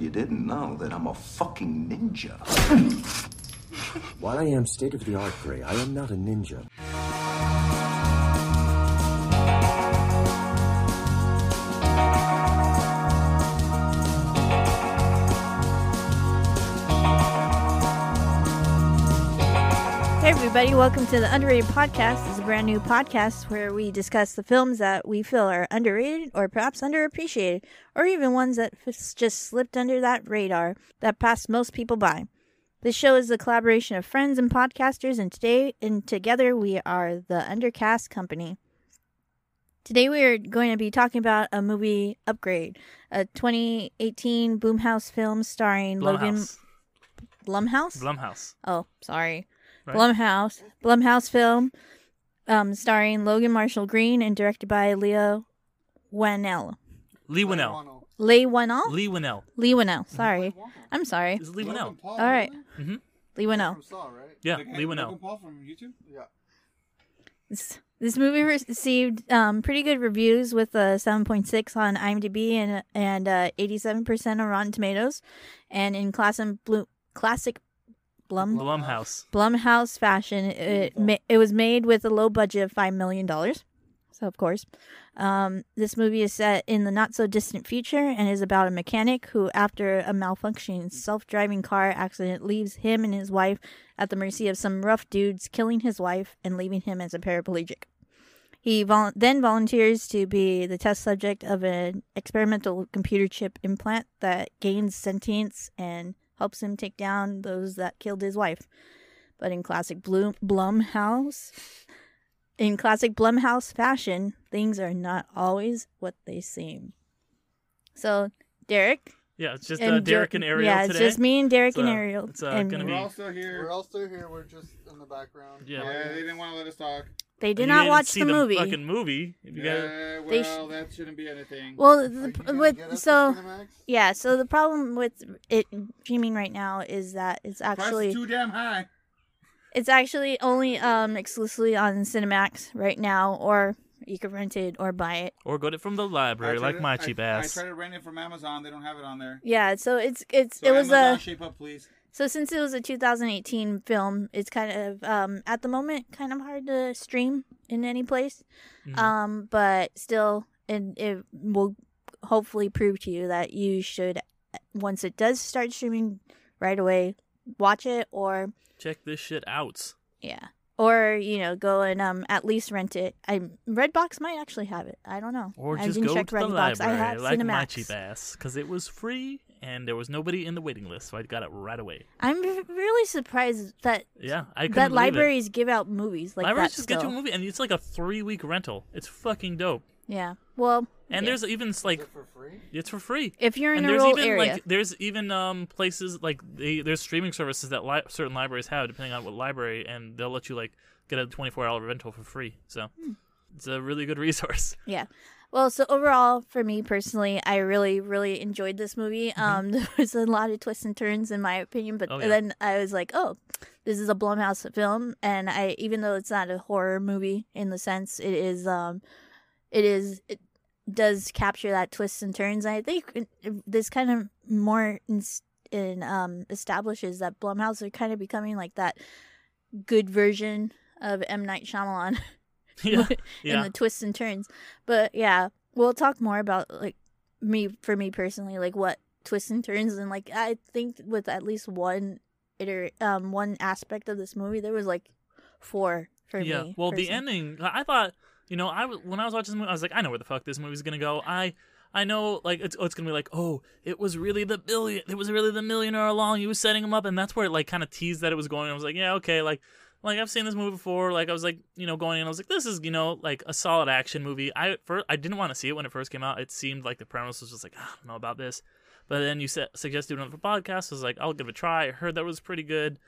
You didn't know that I'm a fucking ninja. While I am state of the art, Gray, I am not a ninja. Everybody, welcome to the Underrated Podcast. This is a brand new podcast where we discuss the films that we feel are underrated or perhaps underappreciated, or even ones that just slipped under that radar that passed most people by. This show is a collaboration of friends and podcasters, and today, and together, we are the Undercast Company. Today, we are going to be talking about a movie upgrade, a 2018 Boomhouse film starring Logan Blumhouse. Blumhouse. Blumhouse. Oh, sorry. Right. Blumhouse. Blumhouse film, um, starring Logan Marshall Green and directed by Leo Wanell. Lee Winnell. Leigh Whannell? Lee Winnell. Leigh Whannell. Sorry. I'm sorry. Is it Lee Winnell? All right. Mhm. Leigh Whannell. Saw, right? Yeah, Logan- Lee Winnell. Paul from YouTube. Yeah. This, this movie received um, pretty good reviews with a 7.6 on IMDb and and uh, 87% on Rotten Tomatoes. And in class and blue, classic Blum Blumhouse. Blumhouse fashion. It ma- it was made with a low budget of five million dollars. So of course, um, this movie is set in the not so distant future and is about a mechanic who, after a malfunctioning self-driving car accident, leaves him and his wife at the mercy of some rough dudes, killing his wife and leaving him as a paraplegic. He vol- then volunteers to be the test subject of an experimental computer chip implant that gains sentience and helps him take down those that killed his wife. But in classic Blum- Blumhouse, in classic Blumhouse fashion, things are not always what they seem. So, Derek, Yeah, it's just and uh, Derek Jo- and Ariel yeah, today. it's just me and Derek It's, and uh, Ariel. it's, uh, and gonna We're be- all still here. We're all still here. We're just in the background. Yeah. Yeah, they didn't want to let us talk. They did not watch see the movie. Fucking movie. If you got Yeah, well, They sh- that shouldn't be anything. Well, Are you the, with get us to so yeah, so the problem with it streaming right now is that it's Price actually is too damn high. It's actually only um exclusively on Cinemax right now, or you can rent it or buy it. or get it from the library, like to- my I- cheap I ass. tried to rent it from Amazon. They don't have it on there. Yeah, so it's it's So it was Amazon, a shape up, please. So since it was a 2018 film, it's kind of um at the moment kind of hard to stream in any place. Mhm. Um, but still, and it will hopefully prove to you that you should once it does start streaming right away, watch it or Check this shit out. Yeah. Or, you know, go and um at least rent it. I Redbox might actually have it. I don't know. Or I just didn't go check to the Redbox. I have like my Cinemax. cheap ass, because it was free and there was nobody in the waiting list, so I got it right away. I'm really surprised that Yeah, I that believe it. libraries give out movies like Libraries that just still. get you a movie, and it's like a three week rental. It's fucking dope. Yeah. Well, And yeah. there's even Is like it for free? it's for free. if you're in and a there's rural even area, like there's even um places like they, there's streaming services that li- certain libraries have depending on what library and they'll let you like get a 24 hour rental for free so Hmm. it's a really good resource yeah. Well, so overall, for me personally, I really, really enjoyed this movie. Um, there was a lot of twists and turns in my opinion, but Mm-hmm. Oh, yeah. then I was like, oh, this is a Blumhouse film, and I, even though it's not a horror movie in the sense, it is, um, it is, it does capture that twists and turns. I think this kind of more in, in um establishes that Blumhouse are kind of becoming like that good version of M Night Shyamalan. yeah in yeah the twists and turns. But yeah, we'll talk more about like me for me personally, like what twists and turns and like I think with at least one iter um one aspect of this movie there was like four for me. yeah me. well the ending i thought you know I when i was watching this movie i was like i know where the fuck this movie's gonna go i I know, like it's, it's gonna be like, oh, it was really the billion, it was really the millionaire along. He was setting him up, and that's where it like kind of teased that it was going. I was like, yeah, okay, like, like I've seen this movie before. Like I was like, you know, going in, I was like, this is, you know, like a solid action movie. I first, I didn't want to see it when it first came out. It seemed like the premise was just like, "Ah, I don't know about this, but then you said, suggested it for podcast. I was like, I'll give it a try. I heard that was pretty good.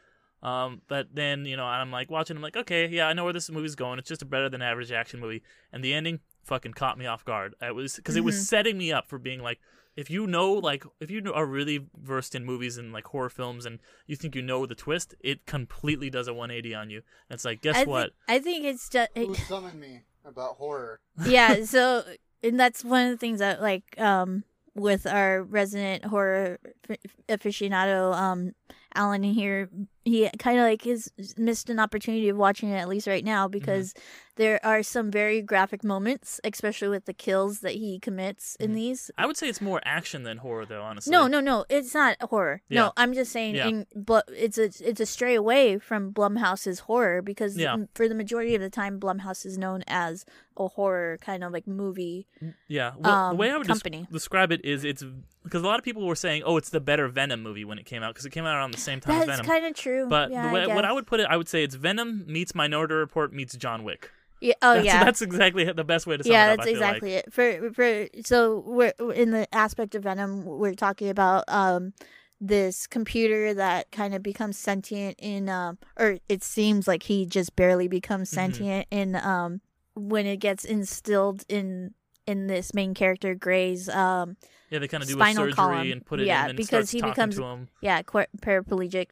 Um, but then you know, I'm like watching. I'm like, okay, yeah, I know where this movie's going. It's just a better than average action movie, and the ending fucking caught me off guard. It was because it was setting me up for being like, if you know, like, if you are really versed in movies and like horror films, and you think you know the twist, it completely does a 180 on you. And it's like, guess I what? Think, I think it's just Who summoned me about horror? yeah. So and that's one of the things that like um with our resident horror f- aficionado, um, Alan here, he kind of like has missed an opportunity of watching it at least right now mm-hmm. because there are some very graphic moments, especially with the kills that he commits in mm-hmm. these. I would say it's more action than horror, though. Honestly, No, no, no. It's not horror. Yeah. No, I'm just saying Yeah. in it's a it's a stray away from Blumhouse's horror because Yeah. for the majority of the time Blumhouse is known as a horror kind of like movie. Mm, yeah, well, the um, way I would des- describe it is it's because a lot of people were saying, "Oh, it's the better Venom movie" when it came out because it came out around the same time as That's Venom. kind of true. But yeah, the way, I what I would put it, I would say it's Venom meets Minority Report meets John Wick. yeah, oh that's, yeah, that's exactly the best way to sum yeah, it up. that's I feel exactly like. it. For for so we're in the aspect of Venom, we're talking about um this computer that kind of becomes sentient in um or it seems like he just barely becomes Mhm. sentient in um when it gets instilled in in this main character Gray's um Yeah, they kind of do a surgery column. and put it Yeah, in because he becomes- yeah quite paraplegic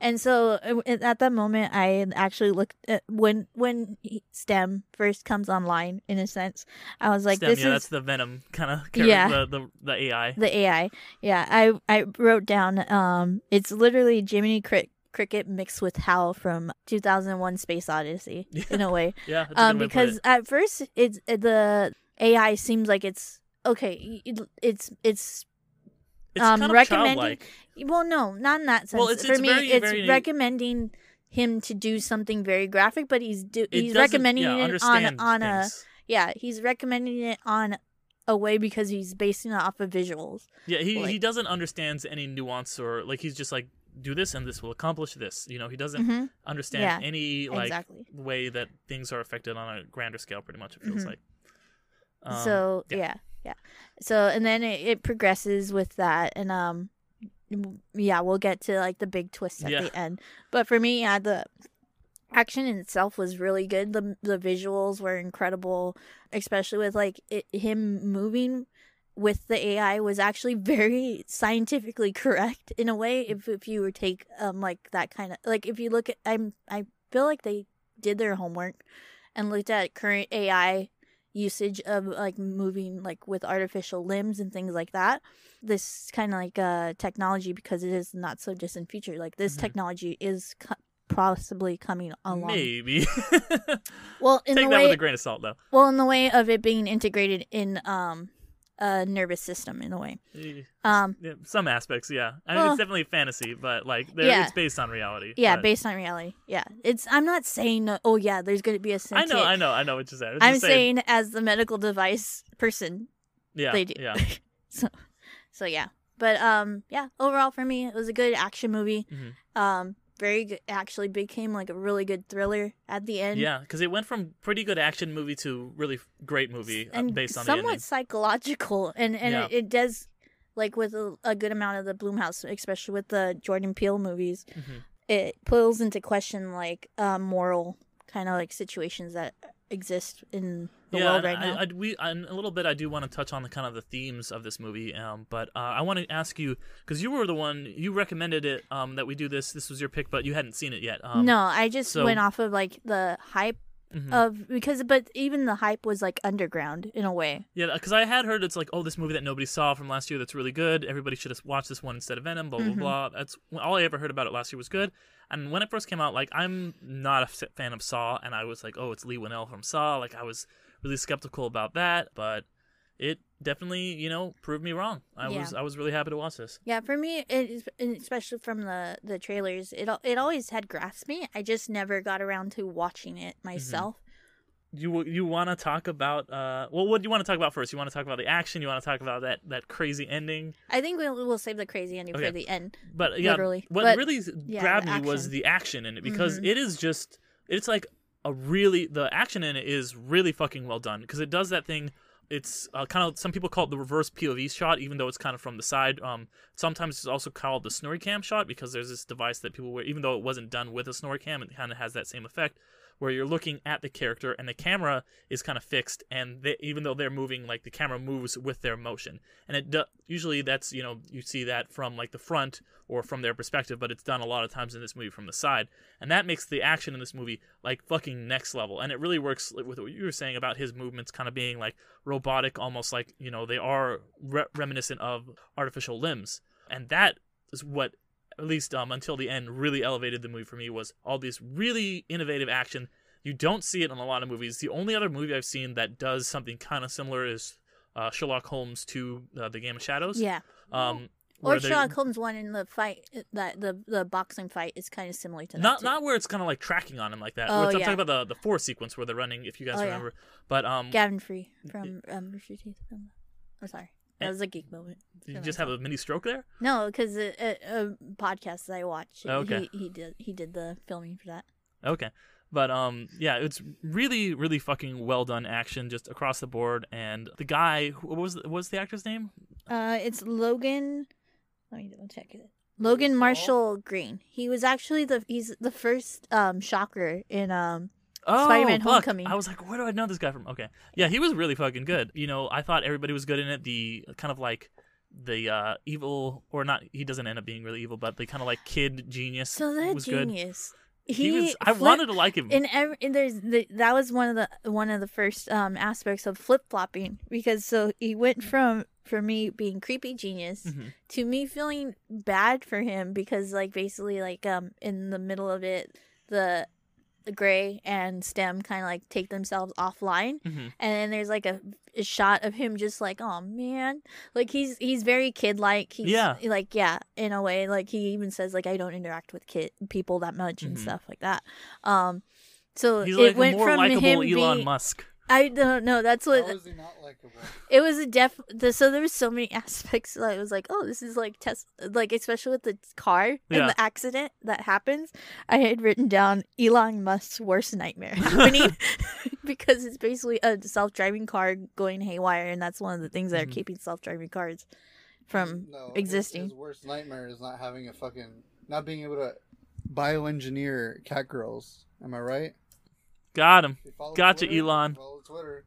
and so uh, at that moment i actually looked at when when stem first comes online in a sense i was like Stem, this yeah, is that's the Venom kind of Yeah. the, the the AI. the ai yeah i i wrote down um it's literally jiminy Crick cricket mixed with hal from 2001 space odyssey in a way Yeah, a um good way to put because at first it's uh, the ai seems like it's okay it's it's it's um, kind of recommending- childlike. Well, no, not in that sense. Well, it's- For it's me, very- it's very- recommending him to do something very graphic, but he's do he's recommending yeah, it on on a things. yeah he's recommending it on a way because he's basing it off of visuals. Yeah, he, he doesn't understand any nuance or like he's just like do this and this will accomplish this. You know, he doesn't hmm understand Yeah, any like exactly. way that things are affected on a grander scale. Pretty much, it feels Mhm. like. Um, so yeah. yeah. yeah, So and then it, it progresses with that, and um, yeah, we'll get to like the big twist at Yeah. the end. But for me, yeah, the action in itself was really good. The the visuals were incredible, especially with like it, him moving with the AI was actually very scientifically correct in a way. If if you were take um like that kind of like if you look at I'm I feel like they did their homework and looked at current AI usage of like moving like with artificial limbs and things like that. This kind of like uh technology because it is not so distant future. Like this Mhm. technology is co- possibly coming along. maybe Well, in take the that way with a grain of salt, though. well in the way of it being integrated in um a nervous system in a way. Um some aspects, yeah. I mean, Well- it's definitely fantasy, but like Yeah. it's based on reality. yeah, but- based on reality. Yeah. It's I'm not saying uh, oh yeah, there's going to be a I sentient know, I know, I know what you're saying. I'm just saying as the medical device person yeah, they do. Yeah, so so yeah. But um yeah, overall for me it was a good action movie. Mhm. Um very good actually became like a really good thriller at the end. yeah, because it went from pretty good action movie to really great movie uh, And based on the somewhat psychological and and Yeah. it, it does like with a, a good amount of the Blumhouse, especially with the Jordan Peele movies, Mhm. it pulls into question like uh, moral kind of like situations that exist in the yeah, world right now. I, I, we a little bit. I do want to touch on the kind of the themes of this movie, um, but uh, I want to ask you because you were the one you recommended it um, that we do this. This was your pick, but you hadn't seen it yet. Um, no, I just so- went off of like the hype mhm. of because but even the hype was like underground in a way. Yeah, because I had heard it's like, oh, this movie that nobody saw from last year that's really good. Everybody should have watched this one instead of Venom. Blah blah Mhm. blah. That's all I ever heard about it last year was good. And when it first came out, like I'm not a fan of Saw, and I was like, oh, it's Lee Winnell from Saw. Like I was really skeptical about that, but it definitely, you know, proved me wrong. I Yeah. was I was really happy to watch this. Yeah, for me, it especially from the the trailers, it it always had grasped me. I just never got around to watching it myself. You you want to talk about uh well what do you want to talk about first? You want to talk about the action? You want to talk about that that crazy ending? I think we'll we'll save the crazy ending Okay. for the end. But yeah, Literally. what But, really yeah, grabbed me was the action in it because Mhm. it is just it's like a really the action in it is really fucking well done because it does that thing. It's uh, kind of some people call it the reverse POV shot, even though it's kind of from the side. Um, sometimes it's also called the SnorriCam shot because there's this device that people wear, even though it wasn't done with a SnorriCam, it kind of has that same effect where you're looking at the character and the camera is kind of fixed, and they, even though they're moving, like the camera moves with their motion, and it do, usually that's you know you see that from like the front or from their perspective, but it's done a lot of times in this movie from the side, and that makes the action in this movie like fucking next level, and it really works with what you were saying about his movements kind of being like robotic, almost like you know they are re- reminiscent of artificial limbs, and that is what at least um, until the end really elevated the movie for me was all this really innovative action. You don't see it in a lot of movies. The only other movie I've seen that does something kind of similar is uh, Sherlock Holmes to uh, the Game of Shadows. Yeah. Um, Or they- Sherlock Holmes one in the fight that the the boxing fight is kind of similar to that. not too. not where it's kind of like tracking on him like that. Oh, Where I'm yeah. talking about the the four sequence where they're running. If you guys Oh, yeah. remember, but um, Gavin Free from um, Rooster Teeth. I'm sorry, that was a geek moment. did you just have a mini stroke there? no, because a, a, a podcast that I watched, Okay. he, he did he did the filming for that. Okay. But um yeah, it's really really fucking well done action just across the board and the guy what was the, what was the actor's name? Uh, it's Logan. Let me double check it. Logan Marshall Green. He was actually the he's the first um shocker in um Oh, Spider-Man fuck. Homecoming. I was like, where do I know this guy from? Okay. Yeah, he was really fucking good. You know, I thought everybody was good in it. The kind of like the uh evil or not he doesn't end up being really evil, but the kind of like kid genius so that was good. genius. He, was I flip- wanted to like him. in every and there's the, that was one of the one of the first um aspects of flip flopping because so he went from for me being creepy genius Mhm. to me feeling bad for him because like basically like um in the middle of it the gray and stem kind of like take themselves offline Mhm. and then there's like a, a shot of him just like oh man like he's he's very kid like he's Yeah. like yeah in a way like he even says like i don't interact with kid people that much and Mhm. stuff like that um so He's it like went more from likable Elon being, Musk. I don't know that's what How is he not likable? it was a def the, so there was so many aspects that it was like oh this is like test like especially with the car Yeah. and the accident that happens i had written down elon musk's worst nightmare happening because it's basically a self-driving car going haywire and that's one of the things that Mhm. are keeping self-driving cars from No, existing His, worst nightmare is not having a fucking not being able to bioengineer cat girls. Am I right? Got him. If you Gotcha, Twitter, Elon. Follow Twitter.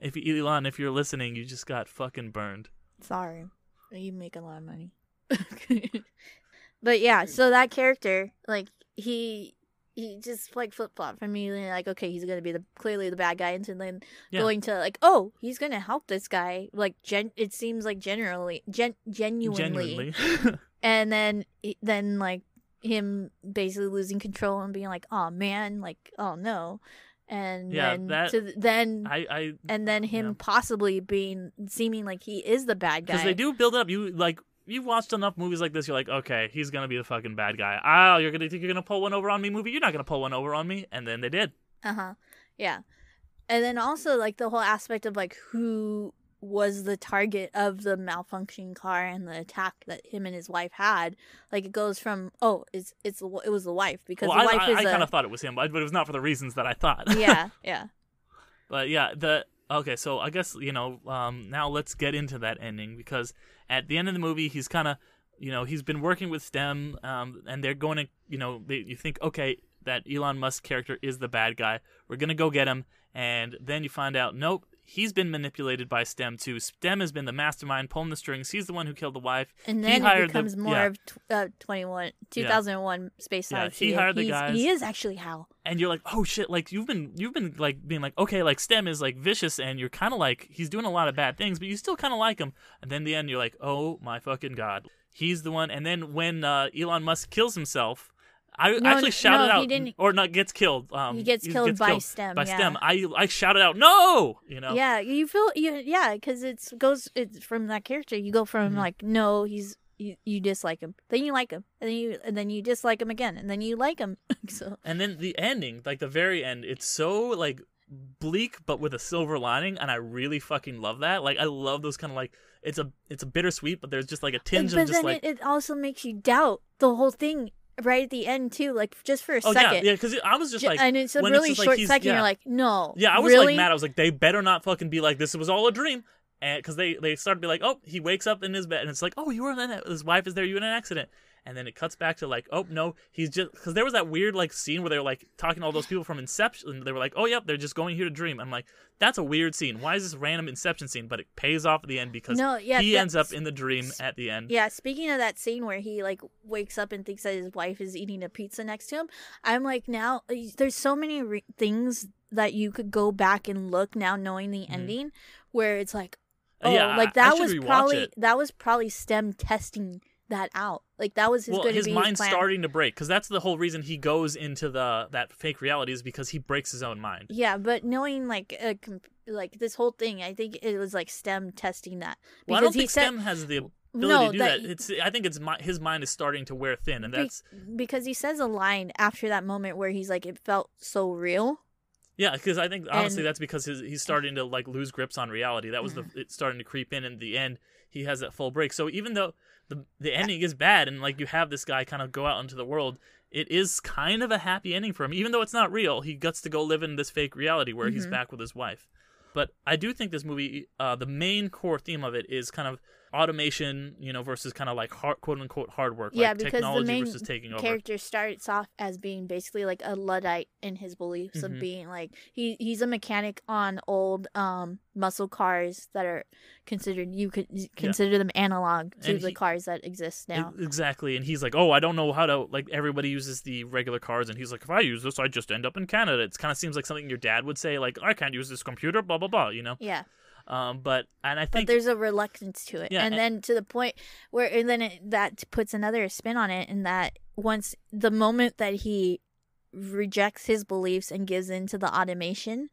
If Elon, if you're listening, you just got fucking burned. sorry you make a lot of money but yeah so that character like he he just like flip flop from me like okay he's gonna be the clearly the bad guy and then Yeah. going to like oh he's gonna help this guy like gen it seems like generally gen genuinely, Genuinely. and then then like him basically losing control and being like oh man like oh no and Yeah, then that- to, then I, I, and then him yeah. possibly being seeming like he is the bad guy because they do build it up. You like, you've watched enough movies like this. You're like, okay, he's gonna be the fucking bad guy. Oh, you're gonna think you're gonna pull one over on me, movie. You're not gonna pull one over on me, and then they did. Uh huh. Yeah. And then also like the whole aspect of like who was the target of the malfunctioning car and the attack that him and his wife had. Like it goes from oh it's it's it was the wife because well, the I, wife I, is I a kind of thought it was him, but but it was not for the reasons that I thought. yeah yeah But yeah, the okay, so I guess you know, um, now let's get into that ending because at the end of the movie, he's kind of, you know, he's been working with STEM, um, and they're going to, you know, they, you think, okay, that Elon Musk character is the bad guy. We're gonna go get him, and then you find out, nope. He's been manipulated by STEM too. STEM has been the mastermind, pulling the strings. He's the one who killed the wife. and He then it hired the- becomes more yeah. of tw- uh, 21 2001 space Yeah, odyssey he hired the guys. he is actually hal and you're like, oh shit, like you've been you've been like being like, okay, like STEM is like vicious, and you're kind of like he's doing a lot of bad things, but you still kind of like him. And then the end, you're like, oh my fucking god, he's the one. And then when uh, Elon Musk kills himself, I No, actually shouted no, he out, didn't- or not gets killed. Um, He gets killed by STEM, By yeah. STEM, I I shouted out, no, you know. yeah you feel you, yeah because it's goes it's from that character you go from Mhm. like no he's you, you dislike him then you like him and then you and then you dislike him again and then you like him so And then the ending, like the very end, it's so like bleak but with a silver lining, and I really fucking love that. Like I love those kind of like it's a it's a bittersweet, but there's just like a tinge but of just like it, it also makes you doubt the whole thing right at the end too like just for a oh second. Yeah yeah because I was just like and it's a when really like short he's- second yeah. you're like no yeah I was really? like mad. I was like they better not fucking be like this was all a dream. And because they they started to be like oh he wakes up in his bed and it's like oh you were in his wife is there you in an accident and then it cuts back to like, oh no, he's just because there was that weird like scene where they were like talking to all those people from Inception. And They were like, oh yep, they're just going here to dream. I'm like, that's a weird scene. Why is this random Inception scene? But it pays off at the end because No, yeah, he ends up in the dream at the end. Yeah, speaking of that scene where he like wakes up and thinks that his wife is eating a pizza next to him, I'm like now there's so many re- things that you could go back and look now knowing the mm-hmm. ending where it's like oh yeah, like that was probably it. that was probably STEM testing that out. Like that was his well, going to his be mind's his plan. starting to break because that's the whole reason he goes into the that fake reality is because he breaks his own mind. Yeah, but knowing like a like this whole thing, I think it was like STEM testing that Well, I don't he think said STEM has the ability No, to do that- that. It's I think it's mi- his mind is starting to wear thin, and that's because he says a line after that moment where he's like, it felt so real. yeah. Because I think honestly And- that's because his, he's starting to like lose grips on reality. That was the it's starting to creep in. In the end, he has that full break. So even though the the ending is bad, and like you have this guy kind of go out into the world. It is kind of a happy ending for him, even though it's not real. He gets to go live in this fake reality where Mm-hmm. he's back with his wife. But I do think this movie, uh, the main core theme of it is kind of automation, you know, versus kind of like hard, quote unquote hard work, yeah, like because technology the main versus taking over. character starts off as being basically like a luddite in his beliefs Mhm. of being like he he's a mechanic on old um muscle cars that are considered you could consider them analog to And the he- cars that exist now. Exactly, and he's like, "Oh, I don't know how to like." Everybody uses the regular cars, and he's like, "If I use this, I just end up in Canada." It kind of seems like something your dad would say, like, "I can't use this computer," blah blah blah. You know. yeah. Um, but and I but think there's a reluctance to it. Yeah, and and- then to the point where and then it, that puts another spin on it in that once the moment that he rejects his beliefs and gives in to the automation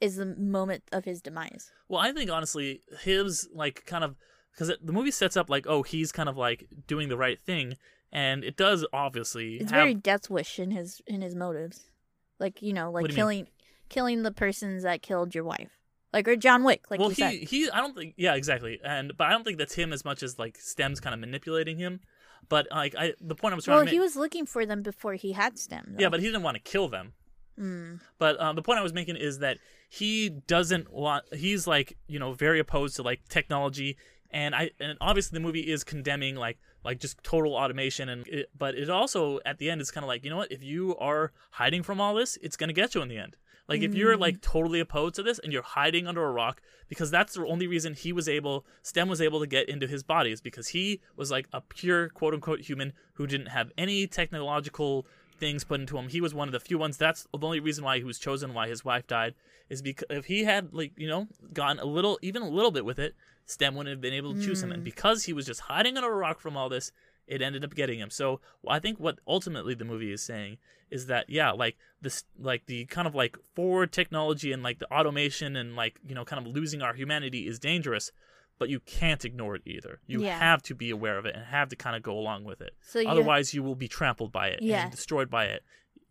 is the moment of his demise. Well, I think honestly, his like kind of because the movie sets up like, oh, he's kind of like doing the right thing, and it does obviously it's have very death wish in his in his motives. Like you know like you mean? killing killing the persons that killed your wife like or john wick like well, he said he I don't think yeah exactly, and but I don't think that's him as much as like Stem's kind of manipulating him. But like I the point I was trying well to make, he was looking for them before he had stem though. yeah, but he didn't want to kill them. Mm. But um, the point I was making is that he doesn't want. He's like you know very opposed to like technology, and I and obviously the movie is condemning like like just total automation, and it, but it also at the end is kind of like you know what if you are hiding from all this, it's gonna get you in the end. Like if you're mm. like totally opposed to this and you're hiding under a rock, because that's the only reason he was able, Stem was able to get into his body is because he was like a pure quote unquote human who didn't have any technological things put into him. He was one of the few ones. That's the only reason why he was chosen. Why his wife died is because if he had like you know gone a little, even a little bit with it, Stem wouldn't have been able to choose him. And mm. because he was just hiding under a rock from all this, it ended up getting him. So I think what ultimately the movie is saying is that yeah, like this, like the kind of like forward technology and like the automation and like you know kind of losing our humanity is dangerous. But you can't ignore it either. You Yeah. have to be aware of it and have to kind of go along with it. So you- Otherwise, you will be trampled by it Yeah. and destroyed by it,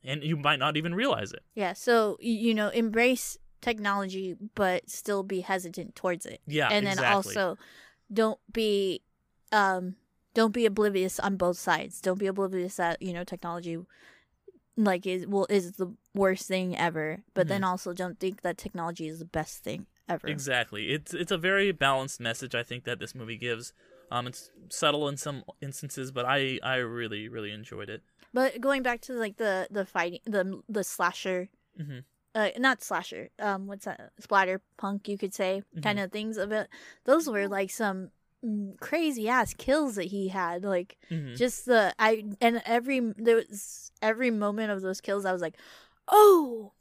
and you might not even realize it. Yeah, so you know, embrace technology, but still be hesitant towards it. Yeah, and then exactly. also don't be, um, don't be oblivious on both sides. Don't be oblivious that you know technology, like is well is the worst thing ever. But then also don't think that technology is the best thing ever. Mm-hmm. Exactly. It's it's a very balanced message I think that this movie gives. Um, it's subtle in some instances, but I I really really enjoyed it. But going back to like the the fighting the the slasher, Mhm. uh, not slasher. Um, what's that? Splatter punk, you could say, Mm-hmm. kind of things of it. Those were like some mm, crazy ass kills that he had. Like Mhm. just the I and every there was every moment of those kills, I was like, oh,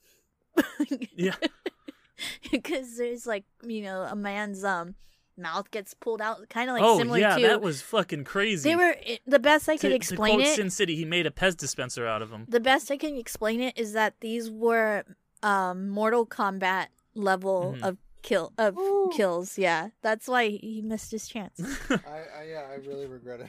Yeah. because there's like you know a man's um mouth gets pulled out, kind of like oh similar yeah, to. that was fucking crazy. they were it, the best I to, could to explain quote it. Sin City, he made a Pez dispenser out of them. the best I can explain it is that these were um Mortal Kombat level Mhm. of kill of kills. Yeah, that's why he missed his chance. I, I yeah, I really regret it.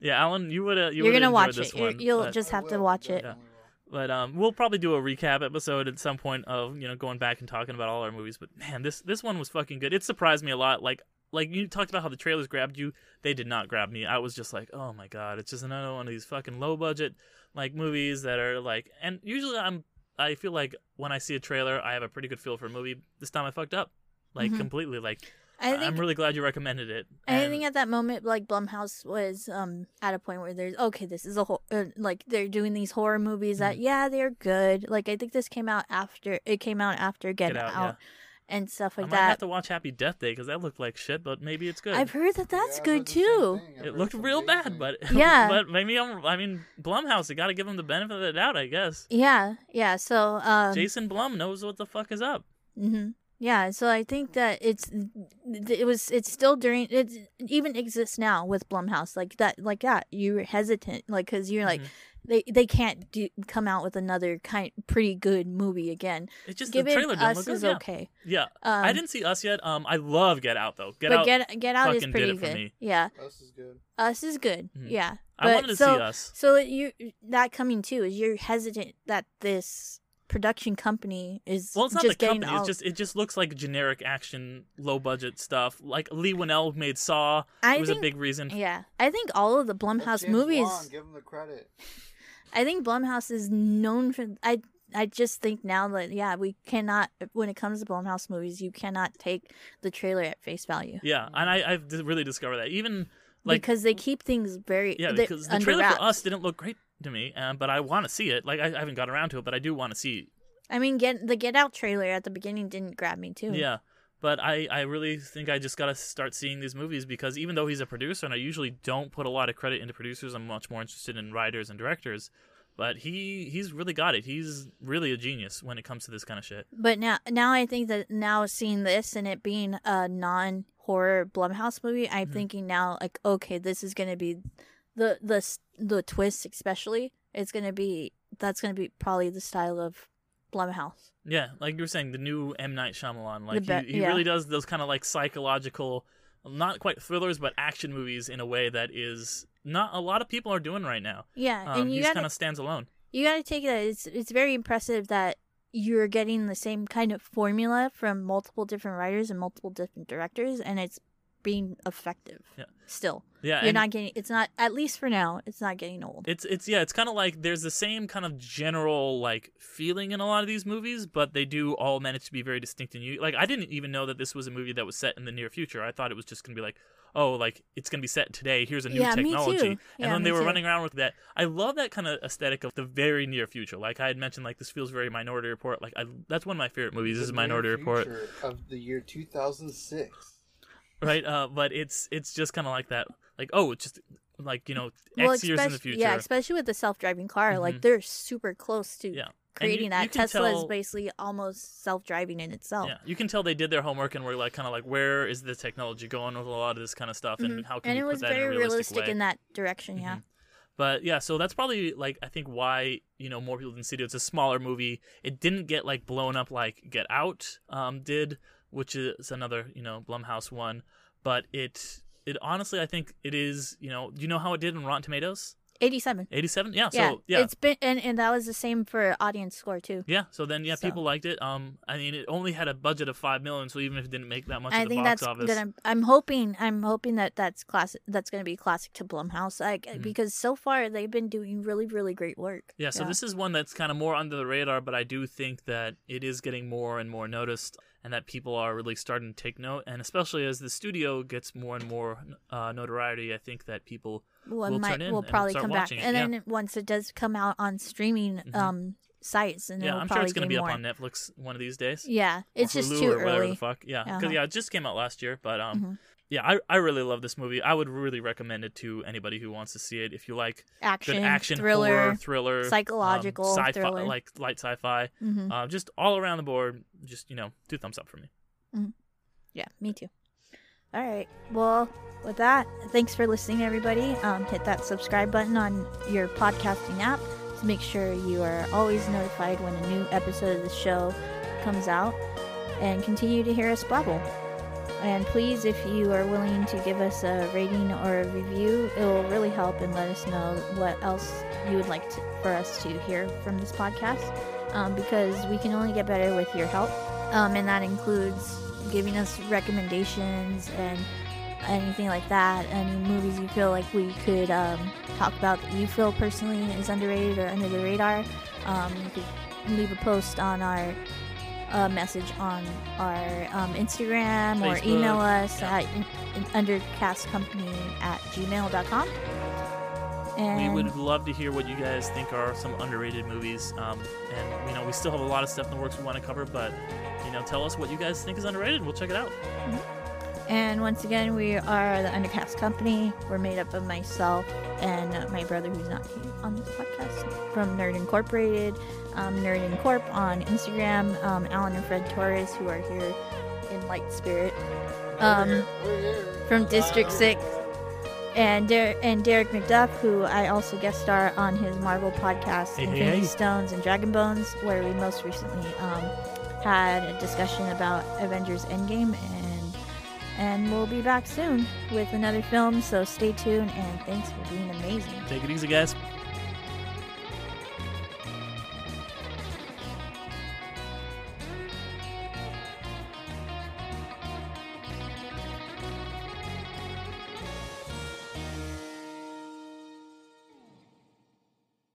Yeah, Alan, you would. You You're gonna watch this it. You're- one, You'll but- just I have to watch it. definitely will. But um, we'll probably do a recap episode at some point of you know going back and talking about all our movies. But man, this this one was fucking good. It surprised me a lot. Like like you talked about how the trailers grabbed you. They did not grab me. I was just like, oh my god, it's just another one of these fucking low budget like movies that are like. And usually I'm I feel like when I see a trailer, I have a pretty good feel for a movie. This time I fucked up, like Mhm. completely. Like I think I'm really glad you recommended it. I think at that moment, like Blumhouse was um at a point where there's okay, this is a whole uh, like they're doing these horror movies that yeah they're good. Like I think this came out after it came out after Get, Get Out, Out, and stuff like that. I like might have to watch Happy Death Day because that looked like shit, but maybe it's good. I've heard that that's Yeah, good heard the same too. it looked real bad, things. but Yeah. but maybe I'm. I mean, Blumhouse. You got to give him the benefit of the doubt, I guess. Yeah, yeah. So um, Jason Blum knows what the fuck is up. hmm Yeah, so I think that it's it was it's still during it even exists now with Blumhouse like that like that you're hesitant like because you're like Mhm. they they can't do come out with another kind pretty good movie again. It just Given the trailer didn't us look good. is yeah. okay, Yeah, um, I didn't see Us yet. Um, I love Get Out though. Get but Out. get get out is pretty good. me. Yeah, Us is good. us is good. Mhm. Yeah, I but wanted to so, see Us. So you that coming too is you're hesitant that this production company is Well, it's not just the company. all. It's just it just looks like generic action, low budget stuff. Like Lee Winnell made Saw. I it was think a big reason. yeah, I think all of the Blumhouse James movies. Wan, give him the credit. I think Blumhouse is known for. I I just think now that yeah, we cannot when it comes to Blumhouse movies, you cannot take the trailer at face value Yeah, and I I've really discovered that even like because they keep things very yeah because the under trailer wraps. for Us didn't look great to me, um, but I want to see it. Like I, I haven't got around to it, but I do want to see. I mean, get the Get Out trailer at the beginning didn't grab me too. Yeah. But I, I really think I just got to start seeing these movies because even though he's a producer, and I usually don't put a lot of credit into producers, I'm much more interested in writers and directors. But he he's really got it. He's really a genius when it comes to this kind of shit. But now, now I think that now seeing this and it being a non-horror Blumhouse movie, I'm Mhm. thinking now like, okay, this is gonna be the the the twist, especially. It's gonna be that's gonna be probably the style of Blumhouse. Yeah, like you were saying, the new M Night Shyamalan, like be- he, he yeah. really does those kind of like psychological, not quite thrillers, but action movies in a way that is not a lot of people are doing right now. Yeah, Um, and you he kind of stands alone. you gotta take it. It's it's very impressive that you're getting the same kind of formula from multiple different writers and multiple different directors, and it's being effective. Yeah. Still, Yeah, you're not getting. It's not at least for now. It's not getting old. It's it's yeah, it's kind of like there's the same kind of general like feeling in a lot of these movies, but they do all manage to be very distinct and unique. Like I didn't even know that this was a movie that was set in the near future. I thought it was just gonna be like, oh, like it's gonna be set today. Here's a new Yeah, technology, too. and Yeah, then they were too. running around with that. I love that kind of aesthetic of the very near future. Like I had mentioned, like this feels very Minority Report. Like I, that's one of my favorite movies. This is Minority Report, Of the year 2006. Right? Uh, but it's it's just kind of like that. Like oh, it's just like you know Well, X years in the future. Yeah, especially with the self-driving car, Mhm. like they're super close to Yeah. Creating you that. can Tesla tell- is basically almost self-driving in itself. Yeah, you can tell they did their homework and were like kind of like, where is the technology going with a lot of this kind of stuff, and Mhm. how can and we it put was that in a very realistic, way? in that direction. Yeah. Mhm. But yeah, so that's probably like I think why you know more people didn't see it. It's a smaller movie. It didn't get like blown up like Get Out um, did, which is another you know Blumhouse one. But it it honestly I think it is you know do you know how it did in Rotten Tomatoes? 87. Eighty seven. Yeah. yeah, So yeah. it's been and, and that was the same for audience score too. yeah, so then yeah, So- people liked it. Um, I mean, it only had a budget of five million, so even if it didn't make that much I think box that's office, gonna. I'm hoping. I'm hoping that that's classic. That's gonna be classic to Blumhouse. Like Mhm. because so far they've been doing really, really great work. Yeah, so this is one that's kind of more under the radar, but I do think that it is getting more and more noticed and that people are really starting to take note. And especially as the studio gets more and more uh, notoriety, I think that people one will might turn in will and probably start come back, it, and yeah. then once it does come out on streaming Mhm. um sites, and yeah, I'm sure it's going to be more. up on Netflix one of these days. Yeah, it's just Hulu too or whatever early. the fuck. Yeah, because Uh-huh. yeah, it just came out last year, but um, Mhm. Yeah, I I really love this movie. I would really recommend it to anybody who wants to see it. If you like Action, action, thriller, horror, thriller, um, psychological sci-fi, thriller. like light sci-fi, hmm uh, just all around the board. Just you know, two thumbs up for me. Yeah, me too. All right. Well, with that, thanks for listening, everybody. Um, hit that subscribe button on your podcasting app to make sure you are always notified when a new episode of the show comes out, and continue to hear us babble. And please, if you are willing to give us a rating or a review, it will really help and let us know what else you would like to, for us to hear from this podcast. Um, because we can only get better with your help, um, and that includes giving us recommendations and anything like that. Any movies you feel like we could um, talk about that you feel personally is underrated or under the radar. Um, you could leave a post on our a message on our um, Instagram or email us yeah. at in, in, undercastcompany at gmail.com. And We would love to hear what you guys think are some underrated movies. Um, and you know, we still have a lot of stuff in the works we want to cover, but you know, tell us what you guys think is underrated. We'll check it out. And once again, we are the Undercast Company. We're made up of myself and my brother, who's not here on this podcast, from Nerd Incorporated, um, Nerd Incorp on Instagram, um, Alan and Fred Torres, who are here in light spirit, um, from District 6, and, Der- and Derek McDuff, who I also guest star on his Marvel podcast, Hey, Infinity hey. Stones and Dragon Bones, where we most recently um, had a discussion about Avengers Endgame and and we'll be back soon with another film so stay tuned and thanks for being amazing Take it easy, guys.